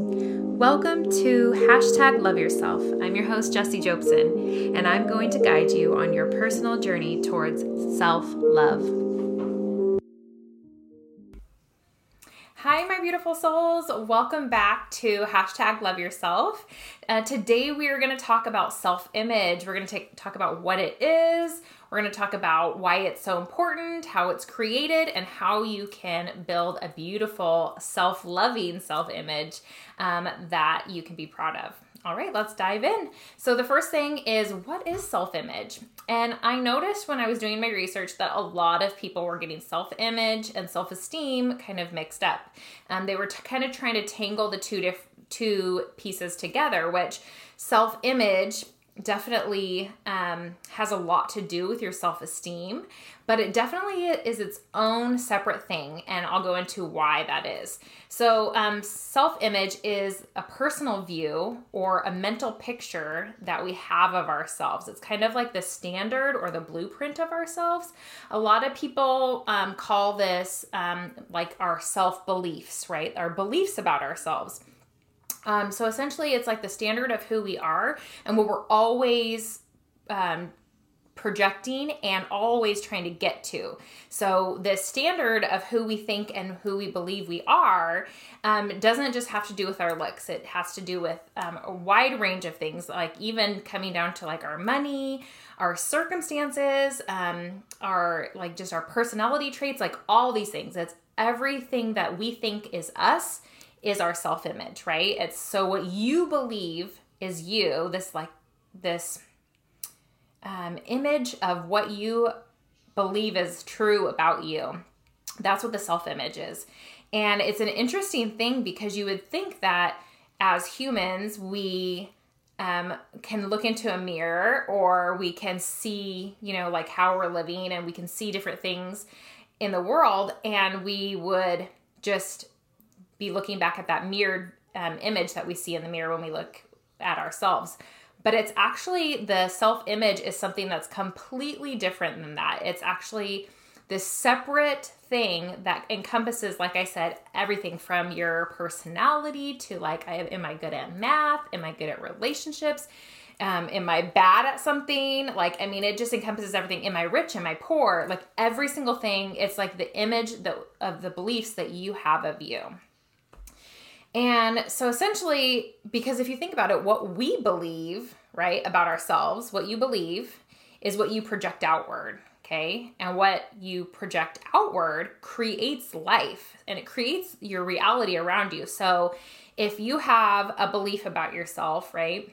Welcome to hashtag love yourself. I'm your host, Jessie Jobson, and I'm going to guide you on your personal journey towards self love. Hi, my beautiful souls. Welcome back to hashtag love yourself. Uh, today, we are going to talk about self image. We're going to talk about what it is. We're going to talk about why it's so important, how it's created, and how you can build a beautiful, self loving self image um, that you can be proud of. All right, let's dive in. So, the first thing is what is self image? And I noticed when I was doing my research that a lot of people were getting self image and self esteem kind of mixed up. Um, they were t- kind of trying to tangle the two, diff- two pieces together, which self image definitely um, has a lot to do with your self esteem, but it definitely is its own separate thing, and I'll go into why that is. So, um, self image is a personal view or a mental picture that we have of ourselves. It's kind of like the standard or the blueprint of ourselves. A lot of people um, call this um, like our self beliefs, right? Our beliefs about ourselves. Um, so essentially, it's like the standard of who we are and what we're always um, projecting and always trying to get to. So, the standard of who we think and who we believe we are um, doesn't just have to do with our looks, it has to do with um, a wide range of things, like even coming down to like our money, our circumstances, um, our like just our personality traits, like all these things. It's everything that we think is us is our self image, right? It's so what you believe is you, this like this um, image of what you believe is true about you. That's what the self image is. And it's an interesting thing because you would think that as humans, we um, can look into a mirror or we can see, you know, like how we're living and we can see different things in the world and we would just be looking back at that mirrored um, image that we see in the mirror when we look at ourselves. But it's actually the self image is something that's completely different than that. It's actually this separate thing that encompasses, like I said, everything from your personality to like, am I good at math? Am I good at relationships? Um, am I bad at something? Like, I mean, it just encompasses everything. Am I rich? Am I poor? Like every single thing. It's like the image that, of the beliefs that you have of you. And so essentially, because if you think about it, what we believe, right, about ourselves, what you believe is what you project outward. Okay. And what you project outward creates life and it creates your reality around you. So if you have a belief about yourself, right?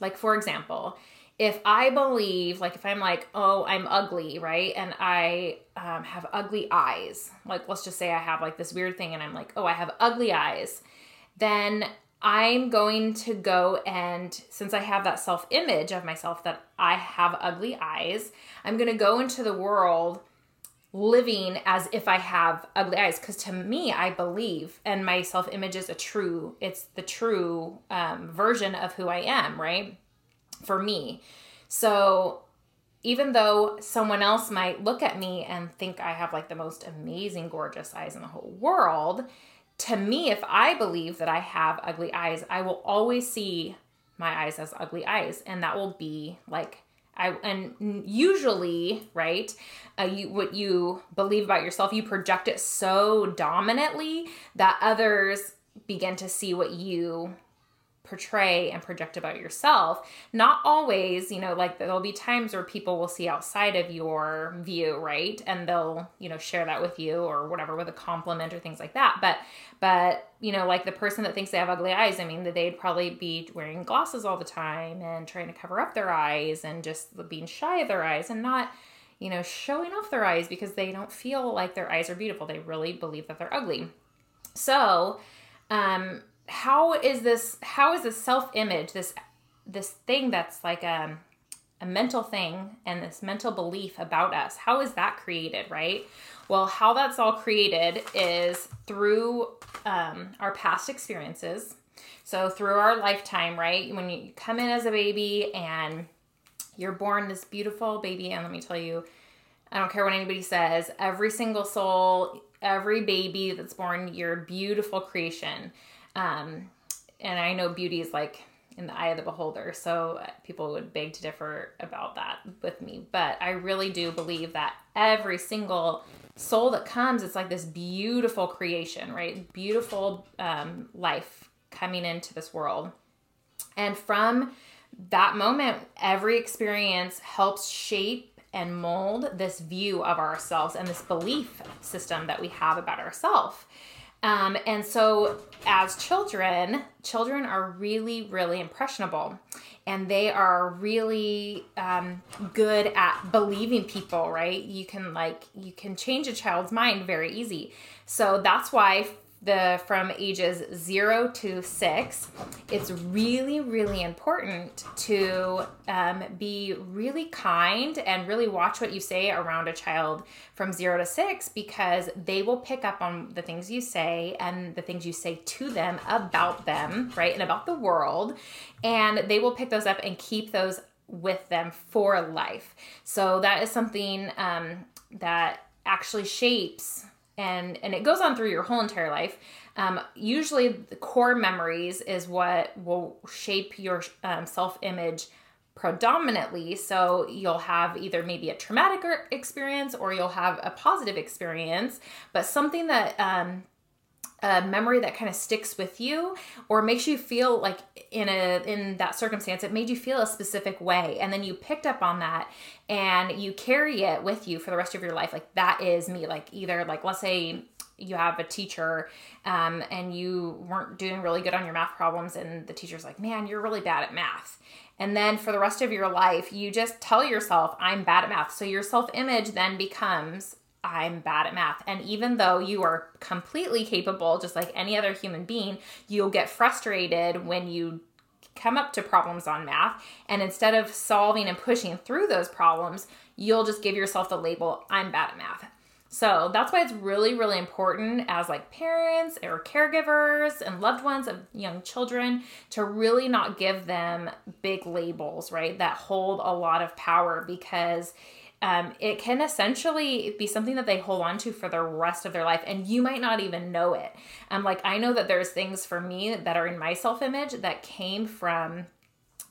Like, for example, if I believe, like, if I'm like, oh, I'm ugly, right? And I um, have ugly eyes, like, let's just say I have like this weird thing and I'm like, oh, I have ugly eyes, then I'm going to go and, since I have that self image of myself that I have ugly eyes, I'm going to go into the world living as if I have ugly eyes. Because to me, I believe, and my self image is a true, it's the true um, version of who I am, right? For me. So even though someone else might look at me and think I have like the most amazing, gorgeous eyes in the whole world, to me, if I believe that I have ugly eyes, I will always see my eyes as ugly eyes. And that will be like, I, and usually, right, uh, you, what you believe about yourself, you project it so dominantly that others begin to see what you portray and project about yourself. Not always, you know, like there'll be times where people will see outside of your view, right? And they'll, you know, share that with you or whatever with a compliment or things like that. But, but, you know, like the person that thinks they have ugly eyes, I mean, that they'd probably be wearing glasses all the time and trying to cover up their eyes and just being shy of their eyes and not, you know, showing off their eyes because they don't feel like their eyes are beautiful. They really believe that they're ugly. So, um, how is this how is this self-image this this thing that's like a, a mental thing and this mental belief about us how is that created right? Well how that's all created is through um, our past experiences. So through our lifetime right? When you come in as a baby and you're born this beautiful baby and let me tell you i don't care what anybody says every single soul every baby that's born you're a beautiful creation Um, and I know beauty is like in the eye of the beholder. So people would beg to differ about that with me. But I really do believe that every single soul that comes, it's like this beautiful creation, right? Beautiful um, life coming into this world. And from that moment, every experience helps shape and mold this view of ourselves and this belief system that we have about ourselves. Um, and so, as children, children are really, really impressionable and they are really um, good at believing people, right? You can, like, you can change a child's mind very easy. So, that's why the from ages zero to six, it's really, really important to um, be really kind and really watch what you say around a child from zero to six because they will pick up on the things you say and the things you say to them about them, right, and about the world. And they will pick those up and keep those with them for life. So that is something um, that actually shapes and and it goes on through your whole entire life. Um, usually, the core memories is what will shape your um, self image predominantly. So you'll have either maybe a traumatic experience or you'll have a positive experience, but something that um, a memory that kind of sticks with you or makes you feel like in a in that circumstance it made you feel a specific way. And then you picked up on that and you carry it with you for the rest of your life. Like that is me. Like either like let's say you have a teacher um, and you weren't doing really good on your math problems and the teacher's like man you're really bad at math. And then for the rest of your life you just tell yourself i'm bad at math. So your self-image then becomes I'm bad at math. And even though you are completely capable, just like any other human being, you'll get frustrated when you come up to problems on math. And instead of solving and pushing through those problems, you'll just give yourself the label, I'm bad at math. So that's why it's really, really important as like parents or caregivers and loved ones of young children to really not give them big labels, right? That hold a lot of power because um, it can essentially be something that they hold on to for the rest of their life and you might not even know it. Um, like i know that there's things for me that are in my self-image that came from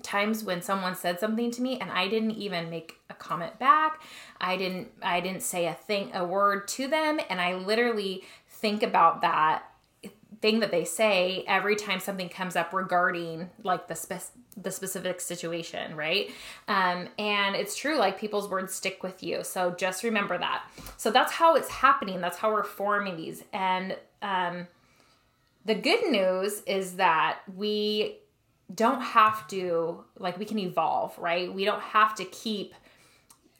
times when someone said something to me and i didn't even make a comment back. I didn't i didn't say a thing a word to them and i literally think about that thing that they say every time something comes up regarding like the spe- the specific situation, right? Um, and it's true, like people's words stick with you. So just remember that. So that's how it's happening. That's how we're forming these. And um, the good news is that we don't have to like we can evolve, right? We don't have to keep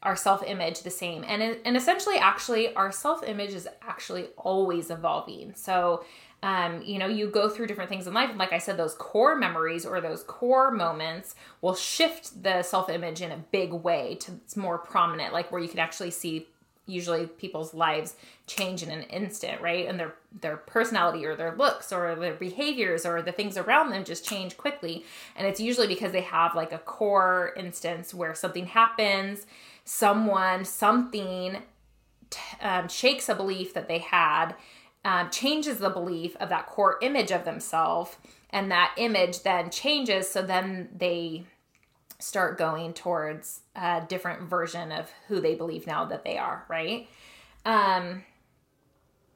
our self image the same. And, and essentially, actually, our self image is actually always evolving. So um, you know, you go through different things in life. And like I said, those core memories or those core moments will shift the self image in a big way to it's more prominent, like where you can actually see usually people's lives change in an instant, right? And their their personality or their looks or their behaviors or the things around them just change quickly. And it's usually because they have like a core instance where something happens, someone, something t- um, shakes a belief that they had um, changes the belief of that core image of themselves and that image then changes so then they start going towards a different version of who they believe now that they are right? Um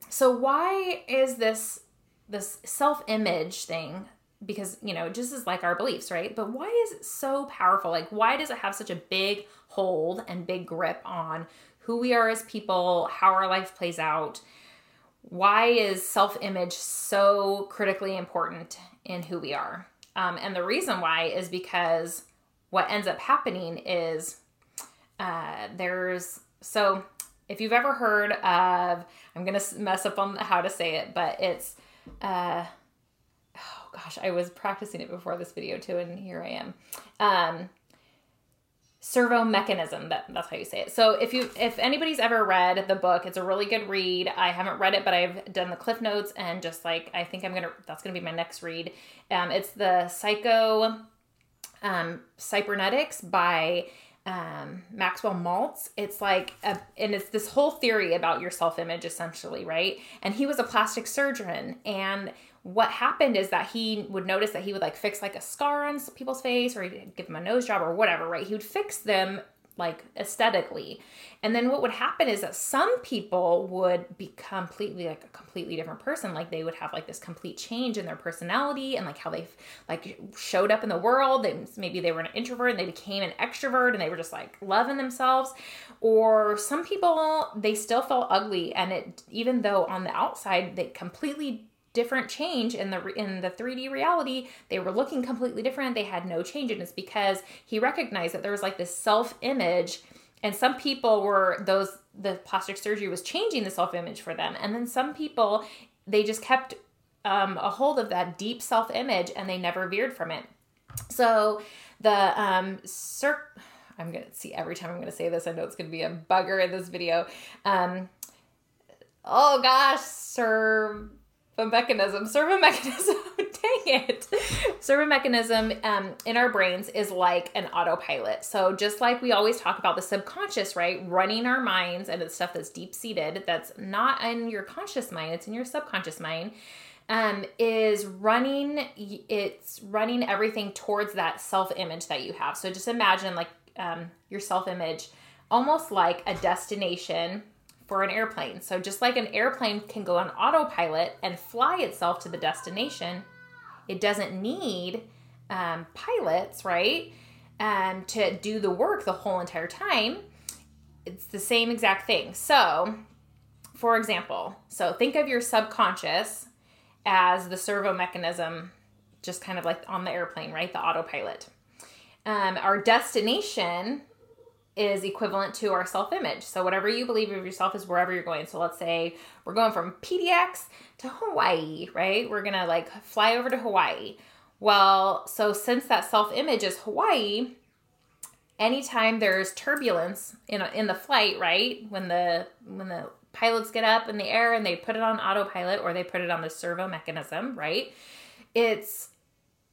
so why is this this self-image thing because you know just as like our beliefs right? But why is it so powerful? Like why does it have such a big hold and big grip on who we are as people how our life plays out why is self image so critically important in who we are? Um, and the reason why is because what ends up happening is uh, there's so if you've ever heard of i'm gonna mess up on how to say it but it's uh oh gosh i was practicing it before this video too and here i am um servo mechanism that that's how you say it so if you if anybody's ever read the book it's a really good read i haven't read it but i've done the cliff notes and just like i think i'm gonna that's gonna be my next read um, it's the psycho um, cybernetics by um, Maxwell Maltz. It's like, a, and it's this whole theory about your self image essentially, right? And he was a plastic surgeon. And what happened is that he would notice that he would like fix like a scar on people's face or he'd give them a nose job or whatever, right? He would fix them like aesthetically. And then what would happen is that some people would be completely like a completely different person. Like they would have like this complete change in their personality and like how they like showed up in the world. They, maybe they were an introvert and they became an extrovert and they were just like loving themselves. Or some people they still felt ugly and it even though on the outside they completely different change in the in the 3D reality. They were looking completely different. They had no change, and it's because he recognized that there was like this self image, and some people were those the plastic surgery was changing the self image for them, and then some people they just kept um, a hold of that deep self image and they never veered from it. So the um, cir- I'm gonna see every time I'm gonna say this. I know it's gonna be a bugger in this video. Um, oh gosh, sir a mechanism, servo mechanism, dang it. Servo mechanism um, in our brains is like an autopilot. So just like we always talk about the subconscious, right? Running our minds and the stuff that's deep seated, that's not in your conscious mind, it's in your subconscious mind. Um, is running it's running everything towards that self-image that you have. So just imagine like um, your self-image almost like a destination for an airplane. So, just like an airplane can go on autopilot and fly itself to the destination, it doesn't need um, pilots, right? Um, to do the work the whole entire time. It's the same exact thing. So, for example, so think of your subconscious as the servo mechanism, just kind of like on the airplane, right? The autopilot. Um, our destination is equivalent to our self image. So, whatever you believe of yourself is wherever you're going. So, let's say we're going from PDX to Hawaii, right? We're gonna like fly over to Hawaii. Well, so since that self image is Hawaii, anytime there's turbulence in in the flight, right? When the when the pilots get up in the air and they put it on autopilot or they put it on the servo mechanism, right? It's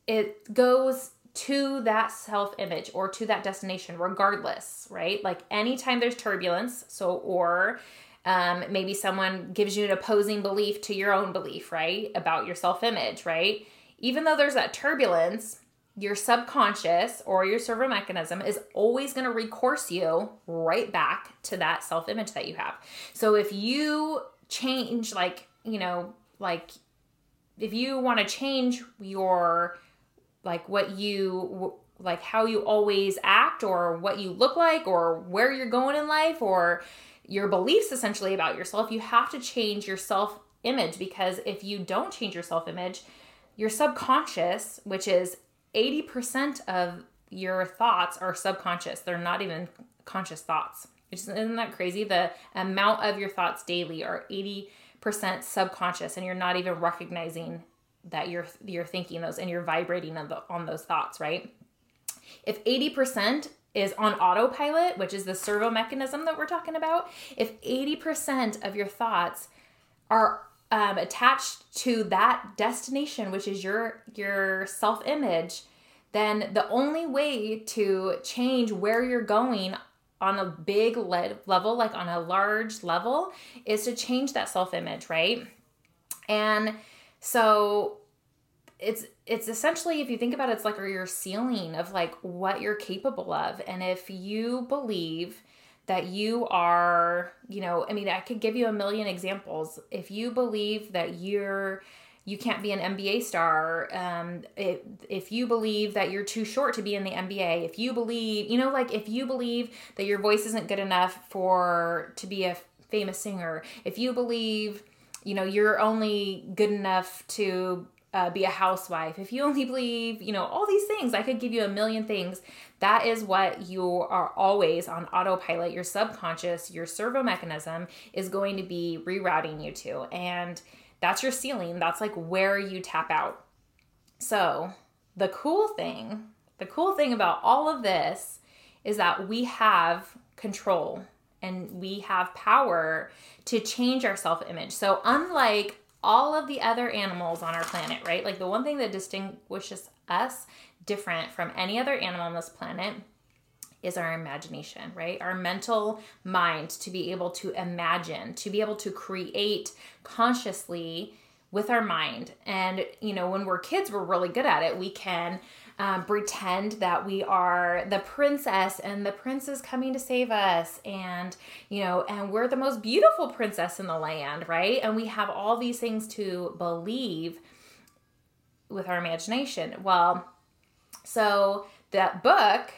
it goes to that self image or to that destination, regardless, right? Like anytime there's turbulence, so, or um, maybe someone gives you an opposing belief to your own belief, right? About your self image, right? Even though there's that turbulence, your subconscious or your servo mechanism is always going to recourse you right back to that self image that you have. So if you change, like, you know, like if you want to change your like what you like how you always act or what you look like or where you're going in life or your beliefs essentially about yourself you have to change your self image because if you don't change your self image your subconscious which is 80% of your thoughts are subconscious. They're not even conscious thoughts. Isn't that crazy? The amount of your thoughts daily are 80% subconscious and you're not even recognizing that you're you're thinking those and you're vibrating on, the, on those thoughts, right? If 80% is on autopilot, which is the servo mechanism that we're talking about, if 80% of your thoughts are um, attached to that destination, which is your your self image, then the only way to change where you're going on a big le- level, like on a large level, is to change that self image, right? And so it's it's essentially if you think about it, it's like your ceiling of like what you're capable of. And if you believe that you are, you know, I mean, I could give you a million examples. If you believe that you're you can't be an NBA star. Um, if, if you believe that you're too short to be in the NBA, if you believe, you know, like if you believe that your voice isn't good enough for to be a famous singer, if you believe you know you're only good enough to uh, be a housewife. If you only believe you know all these things i could give you a million things. That is what you are always on autopilot. Your subconscious your servo mechanism is going to be rerouting you to and that's your ceiling. That's like where you tap out. So the cool thing the cool thing about all of this is that we have control and we have power to change our self image. So, unlike all of the other animals on our planet, right? Like the one thing that distinguishes us different from any other animal on this planet is our imagination, right? Our mental mind to be able to imagine, to be able to create consciously with our mind. And, you know, when we're kids, we're really good at it. We can um, pretend that we are the princess and the prince is coming to save us. And, you know, and we're the most beautiful princess in the land, right? And we have all these things to believe with our imagination. Well, so that book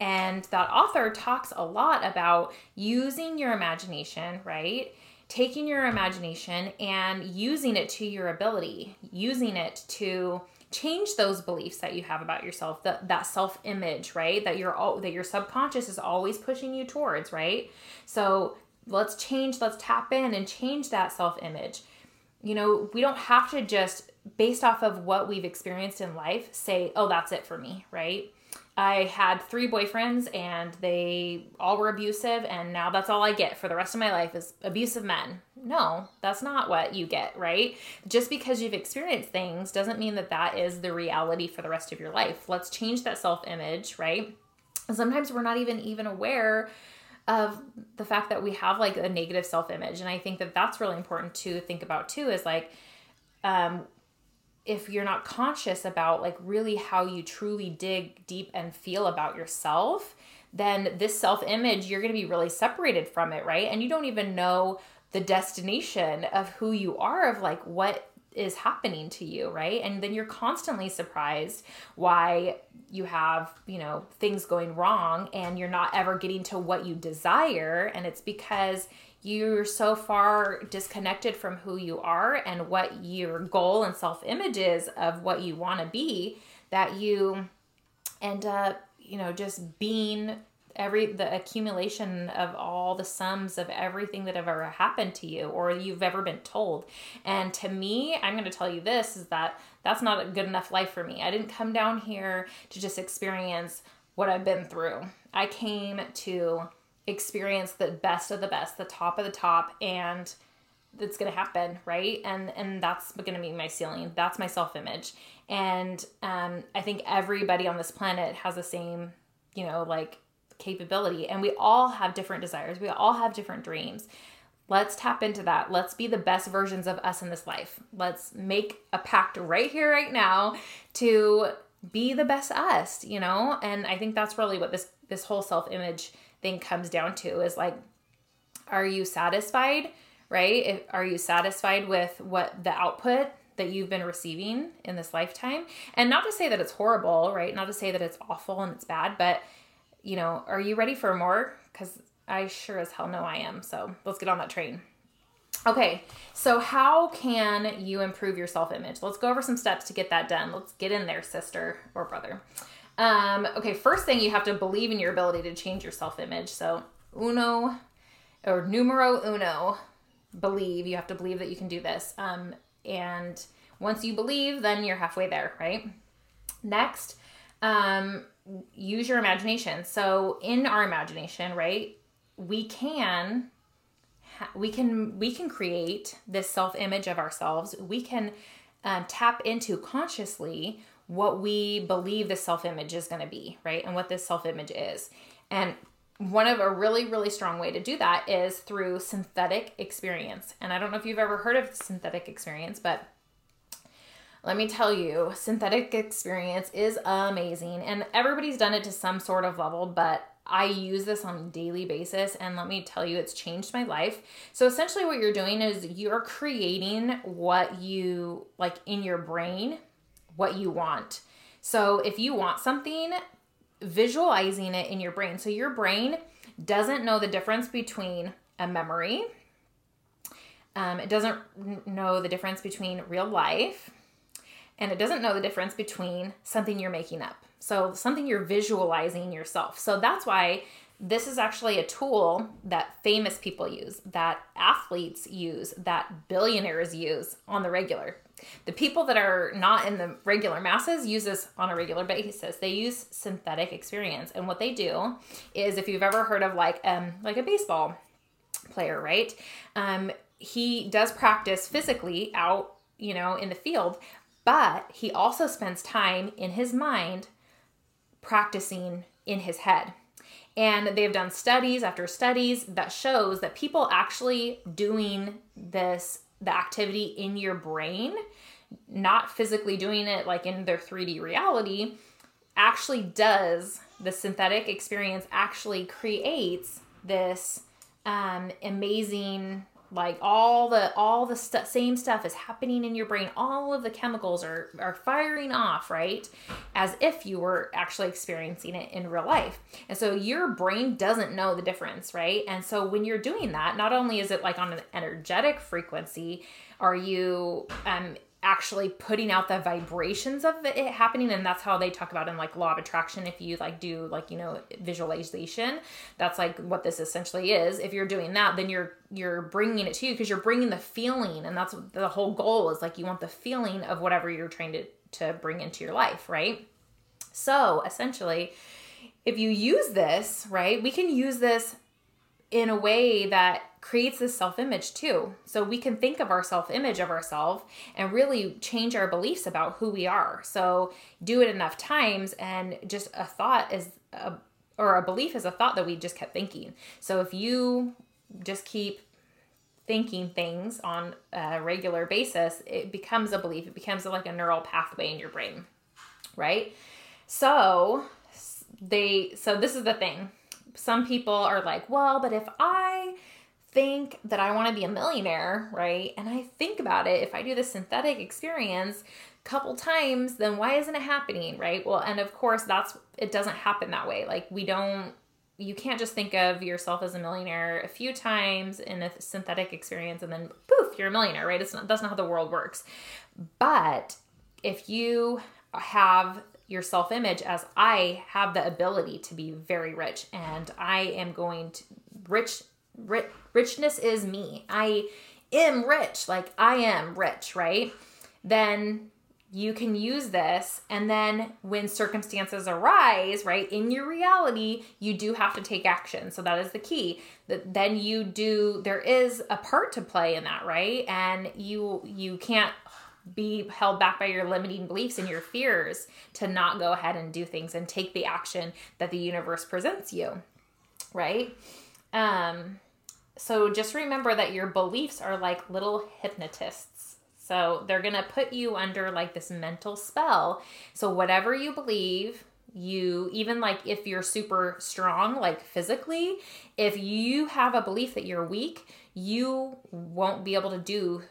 and that author talks a lot about using your imagination, right? Taking your imagination and using it to your ability, using it to change those beliefs that you have about yourself, that that self-image, right? That you're all that your subconscious is always pushing you towards, right? So let's change, let's tap in and change that self-image. You know, we don't have to just based off of what we've experienced in life say, oh, that's it for me, right? I had three boyfriends and they all were abusive, and now that's all I get for the rest of my life is abusive men. No, that's not what you get, right? Just because you've experienced things doesn't mean that that is the reality for the rest of your life. Let's change that self image, right? Sometimes we're not even even aware of the fact that we have like a negative self image, and I think that that's really important to think about too. Is like, um, if you're not conscious about like really how you truly dig deep and feel about yourself, then this self image, you're going to be really separated from it, right? And you don't even know the destination of who you are, of like what is happening to you, right? And then you're constantly surprised why you have, you know, things going wrong and you're not ever getting to what you desire. And it's because you're so far disconnected from who you are and what your goal and self image is of what you want to be that you end up, you know, just being every the accumulation of all the sums of everything that have ever happened to you or you've ever been told. And to me, I'm going to tell you this is that that's not a good enough life for me. I didn't come down here to just experience what I've been through. I came to experience the best of the best, the top of the top, and it's gonna happen, right? And and that's gonna be my ceiling. That's my self image, and um, I think everybody on this planet has the same, you know, like capability, and we all have different desires. We all have different dreams. Let's tap into that. Let's be the best versions of us in this life. Let's make a pact right here, right now, to be the best us. You know, and I think that's really what this this whole self image thing comes down to is like are you satisfied right? If, are you satisfied with what the output that you've been receiving in this lifetime? And not to say that it's horrible right? Not to say that it's awful and it's bad but you know are you ready for more? Because i sure as hell know i am so let's get on that train. Okay so how can you improve your self-image? Let's go over some steps to get that done. Let's get in there sister or brother um, okay, first thing you have to believe in your ability to change your self image. So, uno or numero uno, believe. You have to believe that you can do this. Um, and once you believe, then you're halfway there, right? Next, um, use your imagination. So, in our imagination, right, we can we can we can create this self image of ourselves. We can um, tap into consciously what we believe the self image is going to be, right? And what this self image is. And one of a really, really strong way to do that is through synthetic experience. And I don't know if you've ever heard of synthetic experience, but let me tell you, synthetic experience is amazing. And everybody's done it to some sort of level, but I use this on a daily basis and let me tell you it's changed my life. So essentially what you're doing is you're creating what you like in your brain what you want. So if you want something, visualizing it in your brain. So your brain doesn't know the difference between a memory, um, it doesn't know the difference between real life, and it doesn't know the difference between something you're making up. So something you're visualizing yourself. So that's why this is actually a tool that famous people use, that athletes use, that billionaires use on the regular. The people that are not in the regular masses use this on a regular basis. They use synthetic experience, and what they do is, if you've ever heard of like um like a baseball player, right? Um, he does practice physically out, you know, in the field, but he also spends time in his mind practicing in his head. And they've done studies after studies that shows that people actually doing this the activity in your brain, not physically doing it like in their 3D reality, actually does the synthetic experience actually creates this um, amazing like all the all the st- same stuff is happening in your brain. All of the chemicals are are firing off right as if you were actually experiencing it in real life. And so your brain doesn't know the difference right? And so when you're doing that not only is it like on an energetic frequency are you um actually putting out the vibrations of it happening and that's how they talk about in like law of attraction. If you like do like you know visualization that's like what this essentially is. If you're doing that then you're you're bringing it to you because you're bringing the feeling and that's the whole goal is like you want the feeling of whatever you're trying to to bring into your life right? So essentially if you use this right we can use this in a way that creates this self image too. So we can think of our self image of ourselves and really change our beliefs about who we are. So do it enough times, and just a thought is a or a belief is a thought that we just kept thinking. So if you just keep thinking things on a regular basis, it becomes a belief. It becomes like a neural pathway in your brain, right? So they so this is the thing some people are like, well, but if I think that I want to be a millionaire, right? And I think about it, if I do the synthetic experience a couple times, then why isn't it happening, right? Well, and of course, that's it doesn't happen that way. Like we don't you can't just think of yourself as a millionaire a few times in a synthetic experience and then poof, you're a millionaire, right? It's not that's not how the world works. But if you have your self image as I have the ability to be very rich and I am going to rich, rich richness is me. I am rich, like I am rich, right? Then you can use this and then when circumstances arise right in your reality you do have to take action so that is the key that then you do there is a part to play in that right and you you can't be held back by your limiting beliefs and your fears to not go ahead and do things and take the action that the universe presents you right um so just remember that your beliefs are like little hypnotists. So they're going to put you under like this mental spell. So whatever you believe you even like if you're super strong like physically if you have a belief that you're weak you won't be able to do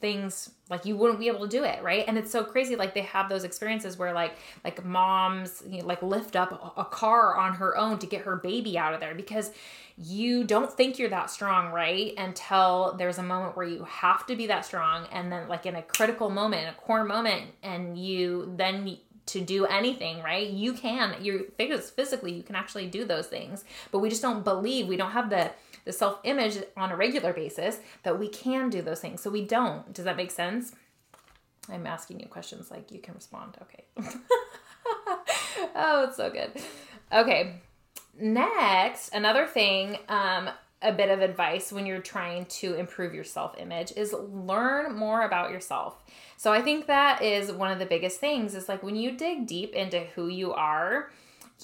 things like you wouldn't be able to do it right and it's so crazy like they have those experiences where like like moms you know, like lift up a car on her own to get her baby out of there because you don't think you're that strong right until there's a moment where you have to be that strong and then like in a critical moment a core moment and you then to do anything, right? You can. You're physically you can actually do those things, but we just don't believe. We don't have the the self image on a regular basis that we can do those things. So we don't. Does that make sense? I'm asking you questions like you can respond. Okay. oh, it's so good. Okay. Next, another thing, um, a bit of advice when you're trying to improve your self image is learn more about yourself. So I think that is one of the biggest things is like when you dig deep into who you are,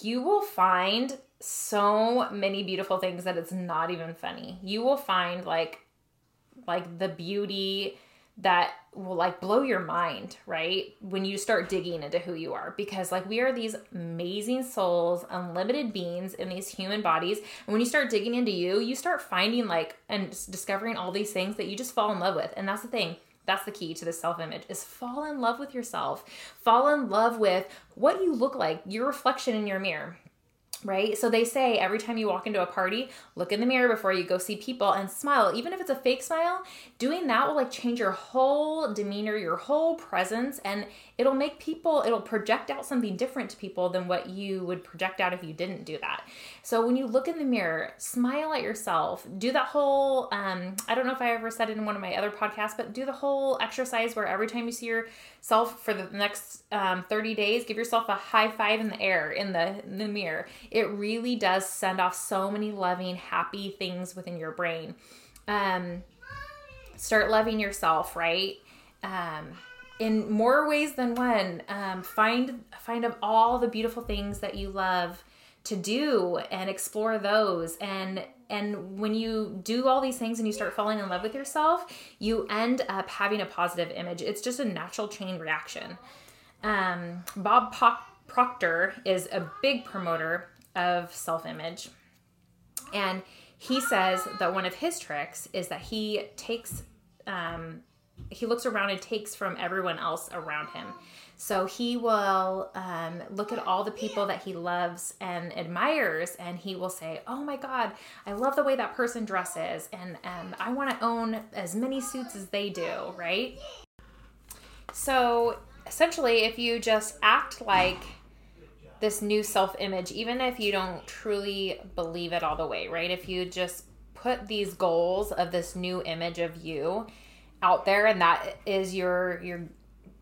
you will find so many beautiful things that it's not even funny. You will find like like the beauty that will like blow your mind, right? When you start digging into who you are because like we are these amazing souls, unlimited beings in these human bodies. And when you start digging into you, you start finding like and discovering all these things that you just fall in love with. And that's the thing. That's the key to the self-image is fall in love with yourself. Fall in love with what you look like, your reflection in your mirror right? So they say every time you walk into a party, look in the mirror before you go see people and smile. Even if it's a fake smile, doing that will like change your whole demeanor, your whole presence, and it'll make people, it'll project out something different to people than what you would project out if you didn't do that. So when you look in the mirror, smile at yourself, do that whole, um, I don't know if I ever said it in one of my other podcasts, but do the whole exercise where every time you see for the next um, 30 days, give yourself a high five in the air, in the, in the mirror. It really does send off so many loving, happy things within your brain. Um, start loving yourself, right? Um, in more ways than one um, find find of all the beautiful things that you love to do and explore those. And and when you do all these things and you start falling in love with yourself you end up having a positive image. It's just a natural chain reaction. Um, bob proctor is a big promoter of self-image. And he says that one of his tricks is that he takes um, he looks around and takes from everyone else around him so he will um, look at all the people that he loves and admires, and he will say, Oh my God, I love the way that person dresses, and um, I want to own as many suits as they do, right? So essentially, if you just act like this new self image, even if you don't truly believe it all the way, right? If you just put these goals of this new image of you out there and that is your your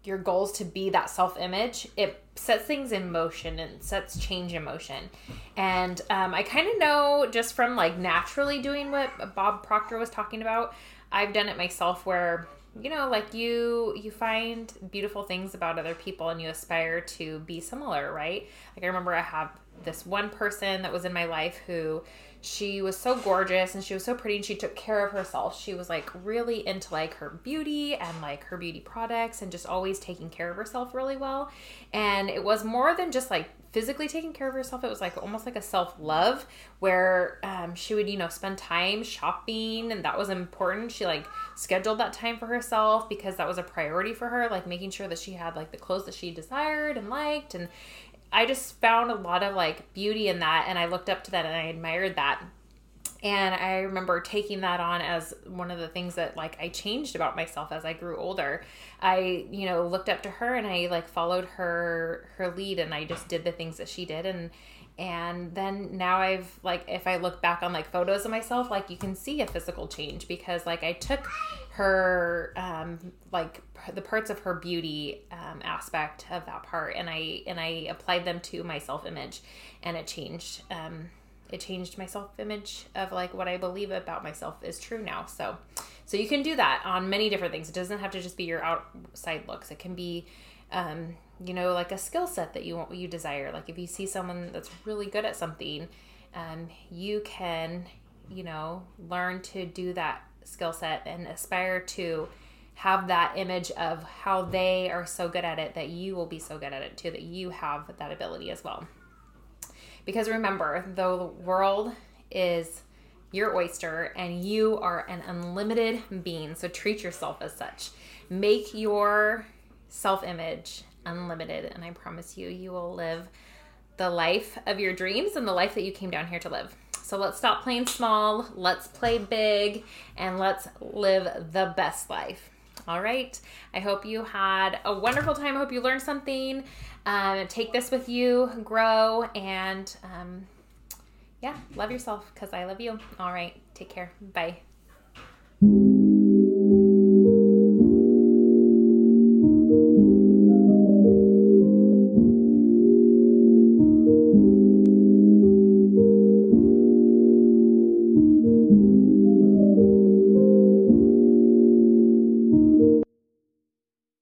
your goals to be that self image, it sets things in motion and sets change in motion. And um, I kind of know just from like naturally doing what Bob Proctor was talking about, I've done it myself where you know like you you find beautiful things about other people and you aspire to be similar right like i remember i have this one person that was in my life who she was so gorgeous and she was so pretty and she took care of herself. She was like really into like her beauty and like her beauty products and just always taking care of herself really well. And it was more than just like physically taking care of herself. It was like almost like a self love where um, she would, you know, spend time shopping and that was important. She like scheduled that time for herself because that was a priority for her, like making sure that she had like the clothes that she desired and liked. And I just found a lot of like beauty in that and I looked up to that and I admired that. And I remember taking that on as one of the things that like I changed about myself as I grew older. I, you know, looked up to her and I like followed her her lead and I just did the things that she did and and then now I've like if I look back on like photos of myself, like you can see a physical change because like I took her um like the parts of her beauty um, aspect of that part and i and i applied them to my self-image. And it changed um it changed my self-image of like what i believe about myself is true now. So so you can do that on many different things. It doesn't have to just be your outside looks. It can be um you know like a skill set that you want you desire like if you see someone that's really good at something um you can you know learn to do that skill set and aspire to have that image of how they are so good at it that you will be so good at it too, that you have that ability as well. Because remember, though the world is your oyster and you are an unlimited being, so treat yourself as such. Make your self image unlimited, and I promise you, you will live the life of your dreams and the life that you came down here to live. So let's stop playing small, let's play big, and let's live the best life. All right. I hope you had a wonderful time. I hope you learned something. Um, take this with you, grow, and um, yeah, love yourself because I love you. All right. Take care. Bye.